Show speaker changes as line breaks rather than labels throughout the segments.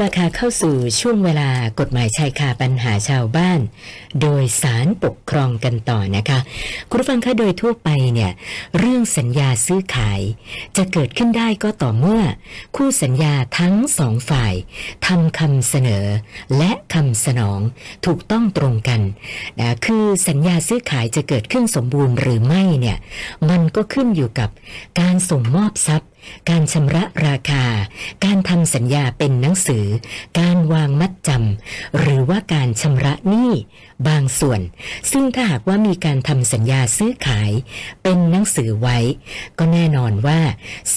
ละค่ะเข้าสู่ช่วงเวลากฎหมายชายคาปัญหาชาวบ้าน โดยสารปกครองกันต่อนะคะ คุณฟังคะโดยทั่วไปเนี่ย เรื่องสัญญาซื้อขาย จะเกิดขึ้นได้ก็ต่อเมื่อ คู่สัญญาทั้งสองฝ่ายทำคำเสนอ และคำสนองถูกต้องตรงกันนะคือสัญญาซื้อขายจะเกิดขึ้นสมบูรณ์หรือไม่เนี่ย มันก็ขึ้นอยู่กับการส่งมอบทรัพย์ การชำระราคา การทำสัญญาเป็นหนังสือ การวางมัดจำ หรือว่าการชำระหนี้บางส่วน ซึ่งถ้าหากว่ามีการทำสัญญาซื้อขาย เป็นหนังสือไว้ ก็แน่นอนว่า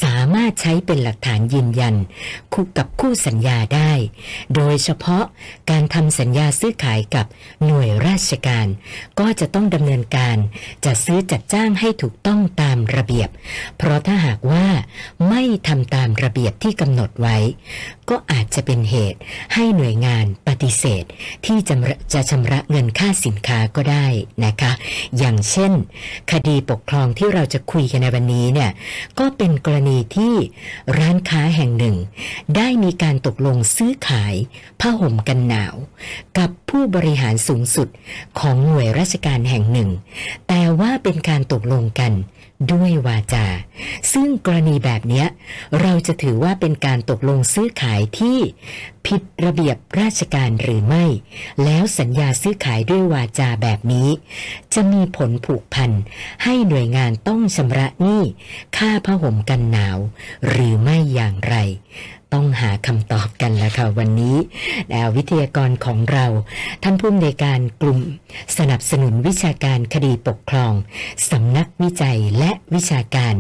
สามารถใช้เป็นหลักฐานยืนยัน คู่กับคู่สัญญาได้ โดยเฉพาะการทำสัญญาซื้อขายกับหน่วยราชการ ก็จะต้องดำเนินการจะซื้อจัดจ้างให้ถูกต้องตาม ระเบียบ เพราะถ้าหากว่าไม่ทำตามระเบียบที่กำหนดไว้ ก็อาจจะเป็นเหตุให้หน่วยงานปฏิเสธ ที่จะจะชำระเงินค่าสินค้าก็ได้นะคะ อย่างเช่น คดีปกครองที่เราจะคุยกันในวันนี้เนี่ยก็เป็นกรณีที่ร้านค้าแห่งหนึ่ง ได้มีการตกลงซื้อขายผ้าห่มกันหนาว กับผู้บริหารสูงสุดของหน่วยราชการแห่งหนึ่ง แต่ว่าเป็นการตกลงกัน ด้วยวาจา ซึ่งกรณีแบบนี้เราจะถือว่าเป็นการตกลงซื้อขายที่ผิดระเบียบราชการหรือไม่ แล้วสัญญาซื้อขายด้วยวาจาแบบนี้ จะมีผลผูกพันให้หน่วยงานต้องชำระหนี้ค่าผ้าห่มกันหนาว หรือไม่อย่างไร ต้องหาคำตอบกันแล้วค่ะวันนี้แล้ววิทยากรของเราท่านผู้อำนวยการกลุ่มสนับสนุนวิชาการคดีปกครองสำนักวิจัยและวิชาการ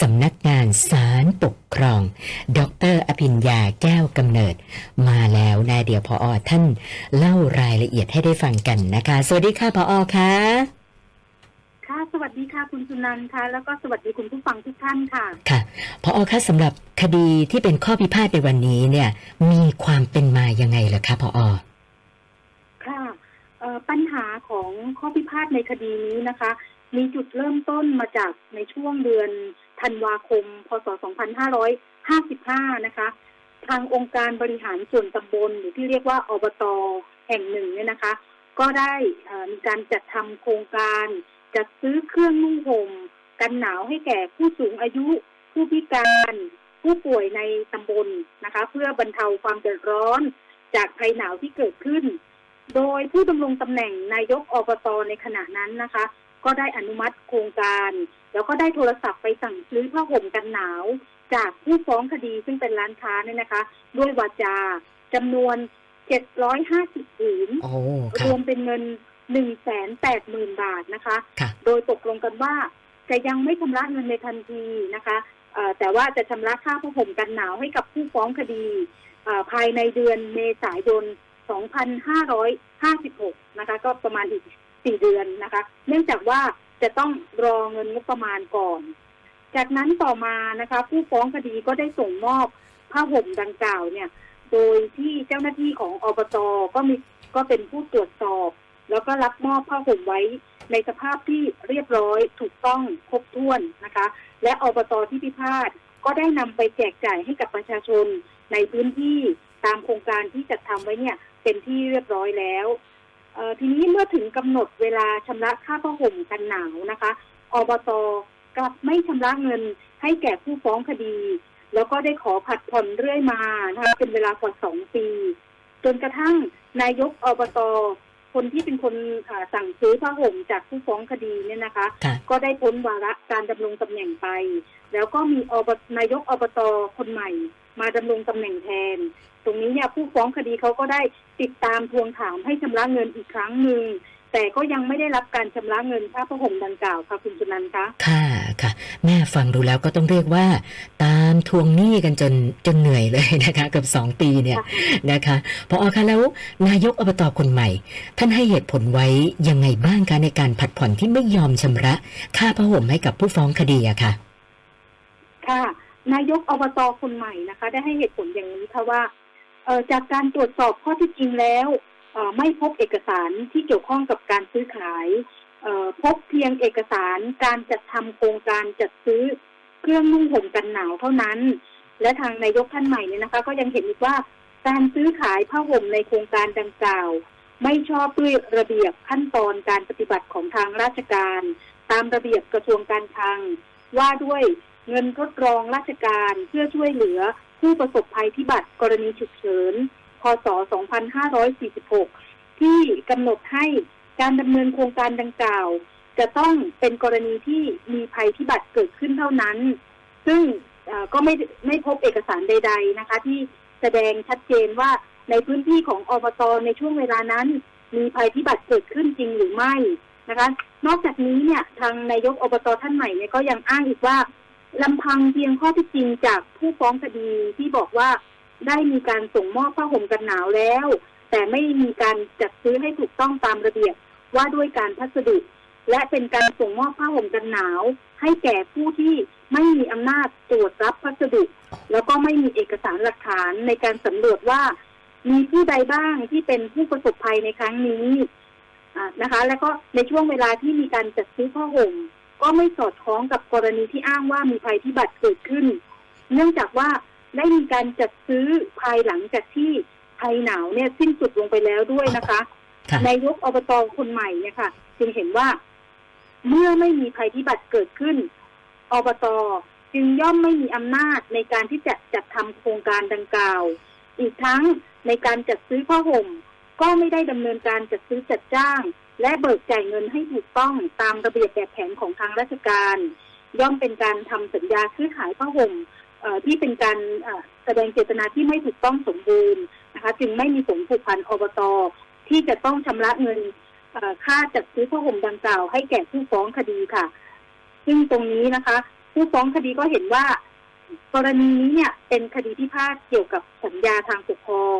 สำนักงานศาลปกครอง ดรอภิญญาแก้วกำเนิด มาแล้วนะเดี๋ยวพออท่านเล่ารายละเอียดให้ได้ฟังกันนะคะ สวัสดีค่ะพออค่ะ
ค่ะ ค่ะ คุณสุนันท์ค่ะ แล้วก็สวัสดีคุณผู้ฟังทุกท่านค่ะ
ค่ะพออคะสำหรับคดีที่เป็นข้อพิพาทในวันนี้เนี่ย มีความเป็นมายังไงล่ะคะพออ
ค่ะปัญหาของข้อพิพาทในคดีนี้นะคะ มีจุดเริ่มต้นมาจากในช่วงเดือนธันวาคม พศ 2555 นะคะ ทางองค์การบริหารส่วนตำบลหรือที่เรียกว่าอบต แห่งหนึ่งเนี่ยนะคะ ก็ได้มีการจัดทำโครงการ จัดซื้อเครื่องนุ่งห่มกันหนาวให้แก่ผู้สูงอายุ ผู้พิการผู้ป่วยในตำบลนะคะ เพื่อบรรเทาความเดือดร้อน จากภัยหนาวที่เกิดขึ้น โดยผู้ดำรงตำแหน่งนายกอบตในขณะนั้นนะคะ ก็ได้อนุมัติโครงการ แล้วก็ได้โทรศัพท์ไปสั่งซื้อผ้าห่มกันหนาว จากผู้ฟ้องคดีซึ่งเป็นร้านค้าเนี่ยนะคะ ด้วยวาจาจำนวน 750ผืนรวมเป็นเงินหนึ่งแสนแปดหมื่นบาทนะคะ โดยตกลงกันว่าจะยังไม่ชำระเงินในทันทีนะคะแต่ว่าจะชำระค่าผ้าห่มกันหนาวให้กับผู้ฟ้องคดีภายในเดือนเมษายน 2556 นะคะ ก็ประมาณอีก 4 เดือนนะคะ เนื่องจากว่าจะต้องรอเงินงบประมาณก่อน จากนั้นต่อมานะคะ ผู้ฟ้องคดีก็ได้ส่งมอบผ้าห่มดังกล่าวเนี่ย โดยที่เจ้าหน้าที่ของอบตก็มีก็เป็นผู้ตรวจสอบ แล้วก็รับมอบผ้าห่มไว้ในสภาพที่เรียบร้อยถูกต้องครบถ้วนนะคะ และอบตที่พิพาทก็ได้นำไปแจกจ่ายให้กับประชาชนในพื้นที่ตามโครงการที่จัดทำไว้เนี่ยเป็นที่เรียบร้อยแล้วทีนี้เมื่อถึงกำหนดเวลาชำระค่าผ้าห่มกันหนาวนะคะอบตกลับไม่ชำระเงินให้แก่ผู้ฟ้องคดี แล้วก็ได้ขอผัดผ่อนเรื่อยมานะคะเป็นเวลากว่าสองปี จนกระทั่งนายกอบตคนที่เป็นคนสั่งซื้อผ้าห่มจากผู้ฟ้องคดีเนี่ยนะคะ ก็ได้พ้นวาระการดำรงตำแหน่งไป แล้วก็มีอบนายกอบตคนใหม่ มาดำรงตำแหน่งแทน ตรงนี้เนี่ยผู้ฟ้องคดีเขาก็ได้ติดตามทวงถามให้ชำระเงินอีกครั้งหนึ่ง แต่ก็ยังไม่ได้รับการชำระเงินค่าผ้าห่มดังกล่าวค่ะคุณจุนันคะ
ค่ะค่ะ แม่ฟังดูแล้วก็ต้องเรียกว่า ตามทวงหนี้กันจนจนเหนื่อยเลยนะคะ กับสองปีเนี่ยนะคะพออคะแล้วนายกอบตคนใหม่ ท่านให้เหตุผลไว้ยังไงบ้างคะในการผัดผ่อนที่ไม่ยอมชำระ ค่าผ้าห่มให้กับผู้ฟ้องคดีอะค่ะ
ค่ะ นายกอบตคนใหม่นะคะ ได้ให้เหตุผลอย่างนี้ค่ะว่าเออจากการตรวจสอบข้อที่จริงแล้วเอ่อ ไม่พบเอกสารที่เกี่ยวข้องกับการซื้อขายพบเพียงเอกสารการจัดทำโครงการจัดซื้อเครื่องนุ่งห่มกันหนาวเท่านั้น และทางนายกท่านใหม่เนี่ยนะคะ ก็ยังเห็นอีกว่าการซื้อขายผ้าห่มในโครงการดังกล่าว ไม่ชอบด้วยระเบียบขั้นตอนการปฏิบัติของทางราชการ ตามระเบียบกระทรวงการคลัง ว่าด้วยเงินทดรองราชการเพื่อช่วยเหลือผู้ประสบภัยพิบัติกรณีฉุกเฉิน พศ 2546 ที่กำหนดให้การดำเนินโครงการดังกล่าว จะต้องเป็นกรณีที่มีภัยพิบัติเกิดขึ้นเท่านั้น ซึ่งก็ไม่ไม่พบเอกสารใด ๆนะคะ ที่แสดงชัดเจนว่าในพื้นที่ของอบตในช่วงเวลานั้น มีภัยพิบัติเกิดขึ้นจริงหรือไม่นะคะ นอกจากนี้เนี่ยทางนายกอบตท่านใหม่เนี่ยก็ยังอ้างอีกว่าลำพังเพียงข้อที่จริงจากผู้ฟ้องคดีที่บอกว่า ได้มีการส่งมอบผ้าห่มกันหนาวแล้ว แต่ไม่มีการจัดซื้อให้ถูกต้องตามระเบียบว่าด้วยการพัสดุและเป็นการส่งมอบผ้าห่มกันหนาว ให้แก่ผู้ที่ไม่มีอำนาจตรวจรับพัสดุ แล้วก็ไม่มีเอกสารหลักฐานในการสำรวจว่า มีผู้ใดบ้างที่เป็นผู้ประสบภัยในครั้งนี้นะคะ แล้วก็ในช่วงเวลาที่มีการจัดซื้อผ้าห่มก็ไม่สอดคล้องกับกรณีที่อ้างว่ามีภัยพิบัติเกิดขึ้น เนื่องจากว่า ได้มีการจัดซื้อภายหลังจากที่ภัยหนาวเนี่ยสิ้นสุดลงไปแล้วด้วยนะคะ
ค่ะ
นายกอบตคนใหม่เนี่ยค่ะ จึงเห็นว่า เมื่อไม่มีภัยพิบัติเกิดขึ้นอบตจึงย่อมไม่มีอำนาจในการที่จะจัดทำโครงการดังกล่าว อีกทั้งในการจัดซื้อผ้าห่ม ก็ไม่ได้ดำเนินการจัดซื้อจัดจ้าง และเบิกจ่ายเงินให้ถูกต้องตามระเบียบแบบแผนของทางราชการ ย่อมเป็นการทำสัญญาซื้อขายผ้าห่มเอ่อ ที่เป็นการแสดงเจตนาที่ไม่ถูกต้องสมบูรณ์นะคะจึงไม่มีสมผูกพันอบต ที่จะต้องชำระเงินค่าจัดซื้อผ้าห่มดังกล่าวให้แก่ผู้ฟ้องคดีค่ะ ซึ่งตรงนี้นะคะ ผู้ฟ้องคดีก็เห็นว่า กรณีนี้เนี่ยเป็นคดีพิพาทเกี่ยวกับสัญญาทางปกครอง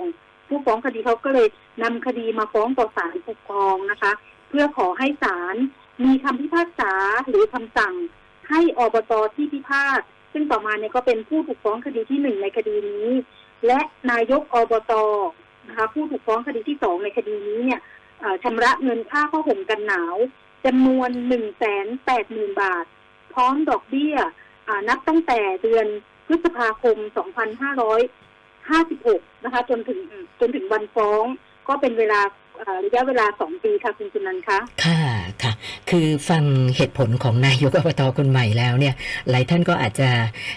ผู้ฟ้องคดีเขาก็เลยนำคดีมาฟ้องต่อศาลปกครองนะคะ เพื่อขอให้ศาลมีคำพิพากษาหรือคำสั่งให้อบตที่พิพาท ซึ่งต่อมาเนี่ยก็เป็นผู้ถูกฟ้องคดีที่หนึ่งในคดีนี้ และนายกอบตนะคะผู้ถูกฟ้องคดีที่สองในคดีนี้เนี่ยเอ่อชำระเงินค่าผ้าห่มกันหนาวจำนวนหนึ่งแสนแปดหมื่นบาท พร้อมดอกเบี้ยอ่านับตั้งแต่เดือนพฤษภาคม 2556 นะคะ จนถึงจนถึงวันฟ้อง ก็เป็นเวลาอ่าระยะเวลาสองปีค่ะ คุณจุนันท์คะ
ค่ะ คือฟังเหตุผลของนายกอบตคนใหม่แล้วเนี่ยหลายท่านก็อาจจะ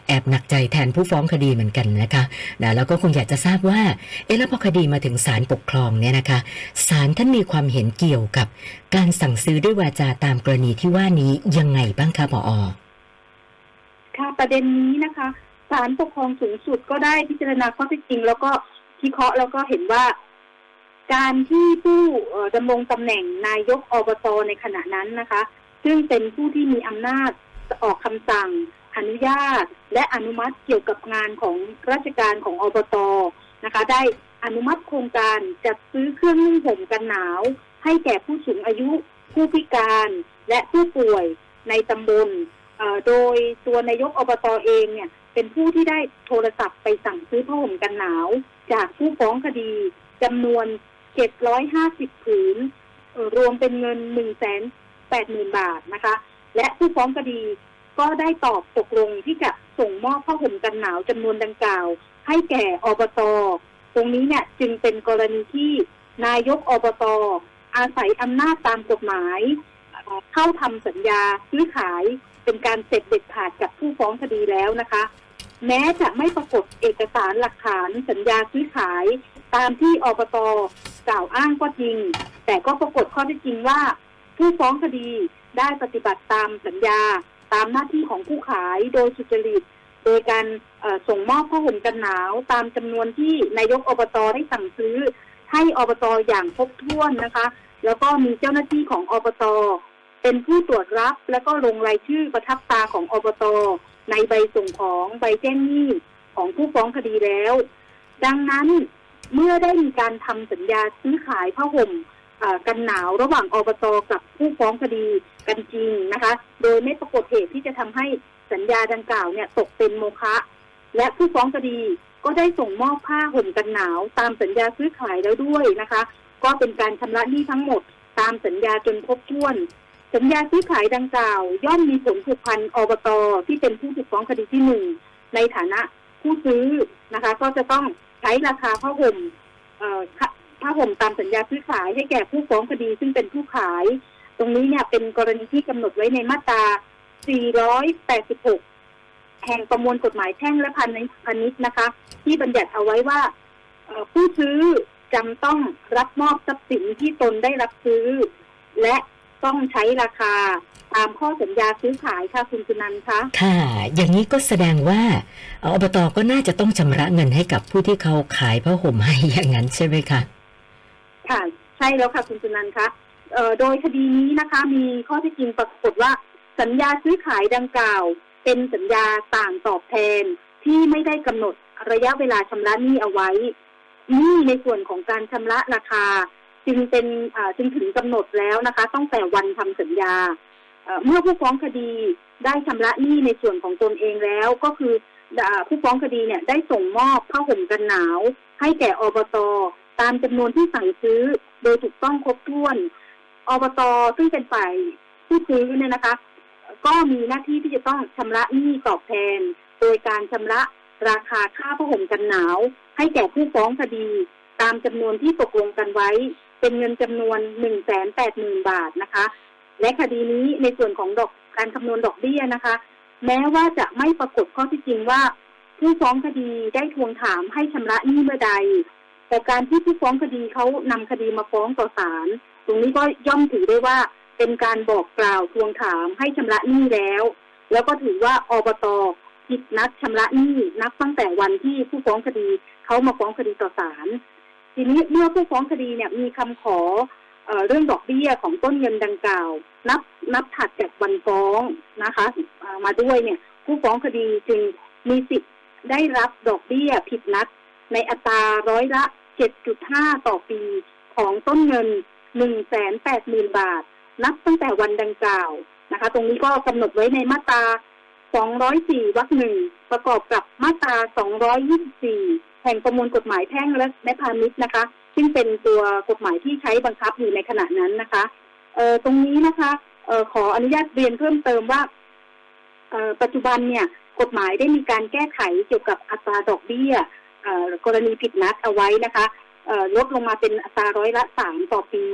แอบหนักใจแทนผู้ฟ้องคดีเหมือนกันนะคะนะแล้วก็คงอยากจะทราบว่าเอ๊ะแล้วพอคดีมาถึงศาลปกครองเนี่ยนะคะศาลท่านมีความเห็นเกี่ยวกับการสั่งซื้อด้วยวาจาตามกรณีที่ว่านี้ยังไงบ้างคะผอ
ค่ะประเด็นนี้นะคะศาลปกครองสูงสุดก็ได้พิจารณาข้อเท็จจริง แล้วก็พิเคราะห์แล้วก็เห็นว่า การที่ผู้ดำรงตำแหน่งนายกอบตในขณะนั้นนะคะ ซึ่งเป็นผู้ที่มีอำนาจออกคำสั่ง อนุญาต และอนุมัติเกี่ยวกับงานของราชการของอบตนะคะ ได้อนุมัติโครงการจัดซื้อเครื่องนุ่งห่มกันหนาว ให้แก่ผู้สูงอายุ ผู้พิการและผู้ป่วยในตำบลโดยตัวนายกอบตเองเนี่ย เป็นผู้ที่ได้โทรศัพท์ไปสั่งซื้อผ้าห่มกันหนาว จากผู้ฟ้องคดีจำนวน 750 ผืน รวมเป็นเงิน 180,000 บาทนะคะ และผู้ฟ้องคดีก็ได้ตอบตกลงที่จะส่งมอบผ้าห่มกันหนาวจำนวนดังกล่าว ให้แก่อบต ตรงนี้เนี่ยจึงเป็นกรณีที่นายกอบต อาศัยอำนาจตามกฎหมายเอ่อเข้าทำสัญญาซื้อขายเป็นการเสร็จเด็ดขาดกับผู้ฟ้องคดีแล้วนะคะ แม้จะไม่ปรากฏเอกสารหลักฐานสัญญาซื้อขาย ตามที่อบต กล่าวอ้างก็จริง แต่ก็ปรากฏข้อท็จจริงว่า ผู้ฟ้องคดีได้ปฏิบัติตามสัญญาตามหน้าที่ของผู้ขายโดยสุจริต โดยการส่งมอบผ้าห่มกันหนาว ตามจำนวนที่นายกอบตได้สั่งซื้อ ให้อบตอย่างครบถ้วนนะคะ แล้วก็มีเจ้าหน้าที่ของอบตเป็นผู้ตรวจรับ แล้วก็ลงรายชื่อประทับตาของอบตในใบส่งของใบแจ้งหนี้ของผู้ฟ้องคดีแล้ว ดังนั้น เมื่อได้มีการทำสัญญาซื้อขายผ้าห่มกันหนาวระหว่างอบตกับผู้ฟ้องคดีกันจริงนะคะ โดยไม่ปรากฏเหตุที่จะทำให้สัญญาดังกล่าวเนี่ยตกเป็นโมฆะและผู้ฟ้องคดีก็ได้ส่งมอบผ้าห่มกันหนาวตามสัญญาซื้อขายแล้วด้วยนะคะ ก็เป็นการชำระหนี้ทั้งหมด ตามสัญญาจนครบถ้วน สัญญาซื้อขายดังกล่าว ย่อมมีผลผูกพันอบตที่เป็นผู้ถูกฟ้องคดีที่หนึ่งในฐานะผู้ซื้อนะคะ ก็จะต้อง ใช้ราคาผ้าห่มผ้าห่มตามสัญญาซื้อขายให้แก่ผู้ฟ้องคดีซึ่งเป็นผู้ขาย ตรงนี้เนี่ยเป็นกรณีที่กำหนดไว้ในมาตรา 486 แห่งประมวลกฎหมายแพ่งและพาณิชย์นะคะ ที่บัญญัติเอาไว้ว่าผู้ซื้อจำต้องรับมอบทรัพย์สินที่ตนได้รับซื้อ และ ต้องใช้ราคาตามข้อสัญญาซื้อขายค่ะคุณสุนันท์คะ
ค่ะ อย่างนี้ก็แสดงว่าอบตก็น่าจะต้องชำระเงินให้กับผู้ที่เขาขายผ้าห่มให้อย่างนั้นใช่ไหมคะ
ค่ะใช่แล้วค่ะคุณสุนันท์คะเอ่อโดยคดีนี้นะคะ มีข้อเที่จริงปรากฏว่า สัญญาซื้อขายดังกล่าว เป็นสัญญาต่างตอบแทนที่ไม่ได้กำหนดระยะเวลาชำระหนี้เอาไว้หนี้ในส่วนของการชำระราคา จึงเป็นจึงถึงกำหนดแล้วนะคะ ตั้งแต่วันทำสัญญาเมื่อผู้ฟ้องคดีได้ชำระหนี้ในส่วนของตนเองแล้ว ก็คือผู้ฟ้องคดีเนี่ยได้ส่งมอบผ้าห่มกันหนาว ให้แก่อบตตามจำนวนที่สั่งซื้อ โดยถูกต้องครบถ้วนอบตซึ่งเป็นฝ่ายผู้ซื้อเนี่ยนะคะ ก็มีหน้าที่ที่จะต้องชำระหนี้ตอบแทน โดยการชำระราคาค่าผ้าห่มกันหนาว ให้แก่ผู้ฟ้องคดี ตามจำนวนที่ตกลงกันไว้ เป็นเงินจำนวนหนึ่งแสนแปดหมื่นบาทนะคะ และคดีนี้ในส่วนของดอกการคำนวณดอกเบี้ยนะคะ แม้ว่าจะไม่ปรากฏข้อที่จริงว่าผู้ฟ้องคดีได้ทวงถามให้ชำระหนี้เมื่อใด แต่การที่ผู้ฟ้องคดีเขานำคดีมาฟ้องต่อศาลตรงนี้ก็ย่อมถือได้ว่าเป็นการบอกกล่าวทวงถามให้ชำระหนี้แล้ว แล้วก็ถือว่าอบตผิดนัดชำระหนี้นับตั้งแต่วันที่ผู้ฟ้องคดีเขามาฟ้องคดีต่อศาล ทีนี้เมื่อผู้ฟ้องคดีเนี่ยมีคำขอเรื่องดอกเบี้ยของต้นเงินดังกล่าว นับนับถัดจากวันฟ้องนะคะมาด้วยเนี่ยผู้ฟ้องคดีจึงมีสิทธิ์ได้รับดอกเบี้ยผิดนัด ในอัตราร้อยละ 7.5 ต่อปีของต้นเงิน 180,000 บาท นับตั้งแต่วันดังกล่าวนะคะ ตรงนี้ก็กำหนดไว้ในมาตรา 204 วรรคหนึ่งประกอบกับมาตรา 224 แห่งประมวลกฎหมายแพ่งและและพาณิชย์นะคะ ซึ่งเป็นตัวกฎหมายที่ใช้บังคับอยู่ในขณะนั้นนะคะเออตรงนี้นะคะเออขออนุญาตเรียนเพิ่มเติมว่าเออปัจจุบันเนี่ยกฎหมายได้มีการแก้ไขเกี่ยวกับอัตราดอกเบี้ยกรณีผิดนัดเอาไว้นะคะลดลงมาเป็นอัตราร้อยละสามต่อปี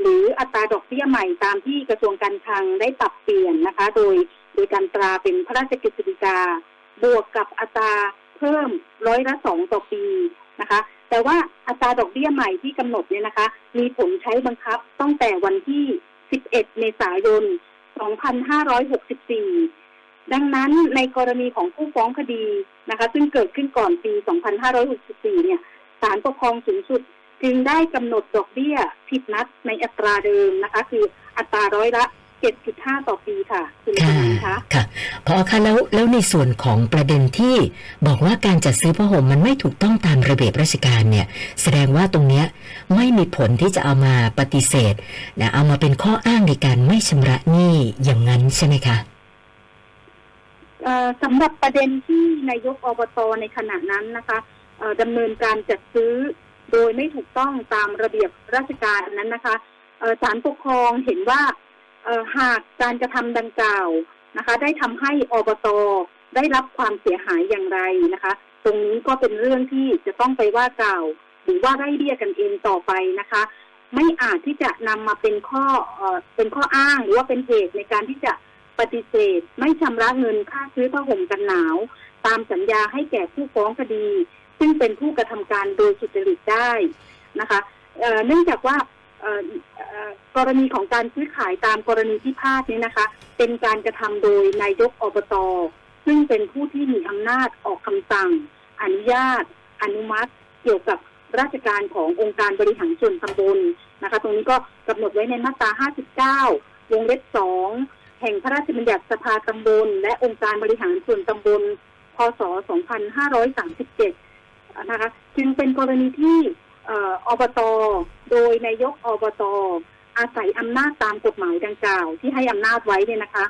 หรืออัตราดอกเบี้ยใหม่ตามที่กระทรวงการคลังได้ปรับเปลี่ยนนะคะ โดยโดยการตราเป็นพระราชกฤษฎีกา บวกกับอัตรา เพิ่มร้อยละสองต่อปีนะคะ แต่ว่าอัตราดอกเบี้ยใหม่ที่กำหนดเนี่ยนะคะ มีผลใช้บังคับตั้งแต่วันที่ 11 เมษายน 2564 ดังนั้นในกรณีของผู้ฟ้องคดีนะคะ ซึ่งเกิดขึ้นก่อนปี 2564 เนี่ยศาลปกครองสูงสุดจึงได้กำหนดดอกเบี้ยผิดนัดในอัตราเดิมนะคะ คืออัตราร้อยละ 7.5 ต่อปีค่ะคุณผู้
ค่ะ
ชมคะ
ค่ะพอคะแล้วแล้วในส่วนของประเด็นที่บอกว่าการจัดซื้อผ้าห่มมันไม่ถูกต้องตามระเบียบราชการเนี่ย แสดงว่าตรงเนี้ยไม่มีผลที่จะเอามาปฏิเสธนะเอามาเป็นข้ออ้างในการไม่ชำระหนี้อย่างนั้นใช่ไหมคะ
เอ่อสำหรับประเด็นที่นายกอบตในขณะนั้นนะคะเอ่อดำเนินการจัดซื้อโดยไม่ถูกต้องตามระเบียบราชการนั้นนะคะเอ่อศาลปกครองเห็นว่าเอ่อ หากการกระทำดังกล่าวนะคะ ได้ทำให้อบตได้รับความเสียหายอย่างไรนะคะ ตรงนี้ก็เป็นเรื่องที่จะต้องไปว่ากล่าว หรือว่าไล่เรียกกันเองต่อไปนะคะ ไม่อาจที่จะนำมาเป็นข้อเอ่อเป็นข้ออ้างหรือว่าเป็นเหตุในการที่จะปฏิเสธ ไม่ชำระเงินค่าซื้อผ้าห่มกันหนาว ตามสัญญาให้แก่ผู้ฟ้องคดี ซึ่งเป็นผู้กระทำการโดยสุจริตได้นะคะเนื่องจากว่า กรณีของการซื้อขายตามกรณีพิพาทนี้นะคะ เป็นการกระทำโดยนายกอบต ซึ่งเป็นผู้ที่มีอำนาจออกคำสั่ง อนุญาต อนุมัติ เกี่ยวกับราชการขององค์การบริหารส่วนตำบลนะคะ ตรงนี้ก็กำหนดไว้ในมาตรา 59 วงเล็บ 2 แห่งพระราชบัญญัติสภาตำบล และองค์การบริหารส่วนตำบล พศ 2537 นะคะ จึงเป็นกรณีที่อออบต ดยนายกอบตอาศัยอำนาจตามกฎหมายดังกล่าว ที่ให้อำนาจไว้เนี่ยนะคะ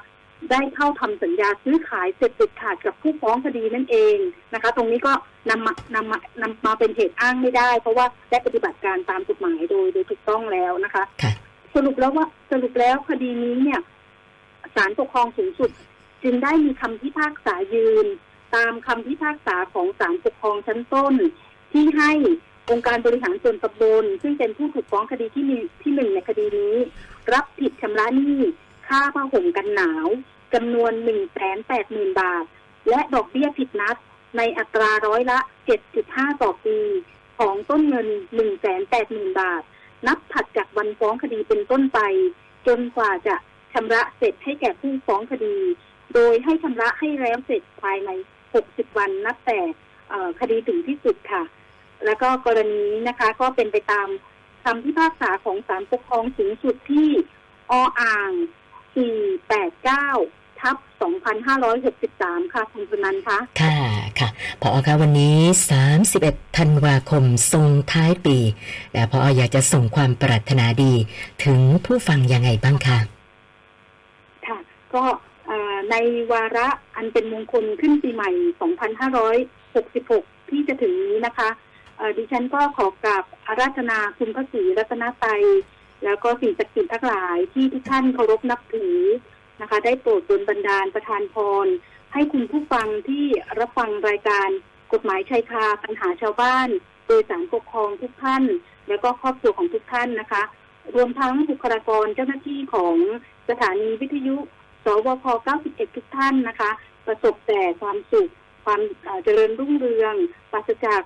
ได้เข้าทำสัญญาซื้อขายเสร็จเด็ดขาดกับผู้ฟ้องคดีนั่นเองนะคะ ตรงนี้ก็นำมานำมานำมาเป็นเหตุอ้างไม่ได้ เพราะว่าได้ปฏิบัติการตามกฎหมายโดยโดยถูกต้องแล้วนะคะ
ค่ะ
สรุปแล้วว่าสรุปแล้วคดีนี้เนี่ยศาลปกครองสูงสุด จึงได้มีคำพิพากษายืน ตามคำพิพากษาของศาลปกครองชั้นต้นที่ให้ องค์การบริหารส่วนตำบลซึ่งเป็นผู้ถูกฟ้องคดีที่มีที่หนึ่งในคดีนี้ รับผิดชำระหนี้ค่าผ้าห่มกันหนาวจำนวนหนึ่งแสนแปดหมื่นบาท และดอกเบี้ยผิดนัด ในอัตราร้อยละเจ็ดจุดห้าต่อปีของต้นเงินหนึ่งแสนแปดหมื่นบาท นับถัดจากวันฟ้องคดีเป็นต้นไป จนกว่าจะชำระเสร็จให้แก่ผู้ฟ้องคดี โดยให้ชำระให้แล้วเสร็จภายใน60วันนับแต่คดีถึงที่สุดค่ะ แล้วก็กรณีนี้นะคะ ก็เป็นไปตามคำพิพากษาของศาลปกครองสูงสุดที่ออ่าง 489 ทับ 2563 ค่ะ คุณสุนันท์คะ
ค่ะ ค่ะพอคะวันนี้ 31 ธันวาคมทรงท้ายปีและพออยากจะส่งความปรารถนาดีถึงผู้ฟังยังไงบ้างคะ
ค่ะ ก็เอ่อในวาระอันเป็นมงคลขึ้นปีใหม่ 2566 ที่จะถึงนี้นะคะเอ่อ ดิฉันก็ขอกราบอาราธนาคุณพระศรีรัตนตรัยแล้วก็สิ่งศักดิ์สิทธิ์ทั้งหลายที่ทุกท่านเคารพนับถือนะคะ ได้โปรดดลบันดาลประทานพร ให้คุณผู้ฟังที่รับฟังรายการกฎหมายชายคาปัญหาชาวบ้าน โดยสารปกครองทุกท่าน แล้วก็ครอบครัวของทุกท่านนะคะ รวมทั้งบุคลากรเจ้าหน้าที่ของสถานีวิทยุ สวพ 91 ทุกท่านนะคะ ประสบแต่ความสุข ความเจริญรุ่งเรืองปราศจาก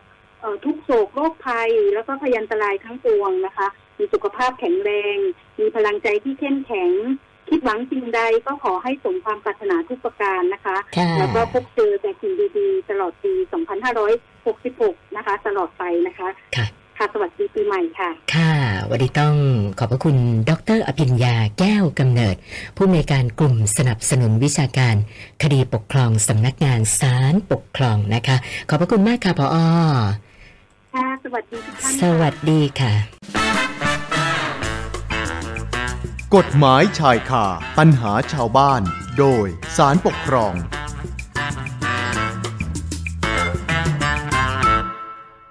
ทุกโศกโรคภัย แล้วก็พยันตรายทั้งปวงนะคะ มีสุขภาพแข็งแรง มีพลังใจที่เข้มแข็ง คิดหวังสิ่งใดก็ขอให้สมความปรารถนาทุกประการนะคะ
ค่ะ
แล้วก็พบเจอแต่สิ่งดีๆ ตลอดปี 2566 นะคะ ตลอดไปนะคะ
ค่ะ
ค่ะสวัสดีปีใหม่ค่ะ
ค่ะ วันนี้ต้องขอบพระคุณ ดร อภิญญาแก้วกำเนิด ผู้อำนวยการกลุ่มสนับสนุนวิชาการ คดีปกครองสำนักงานศาลปกครองนะคะ ขอบพระคุณมากค่ะพออ
ค่ะ สวัสดีทุกท่าน
สวัสดีค่ะ
กฎหมายชายคาปัญหาชาวบ้าน โดยสารปกครอง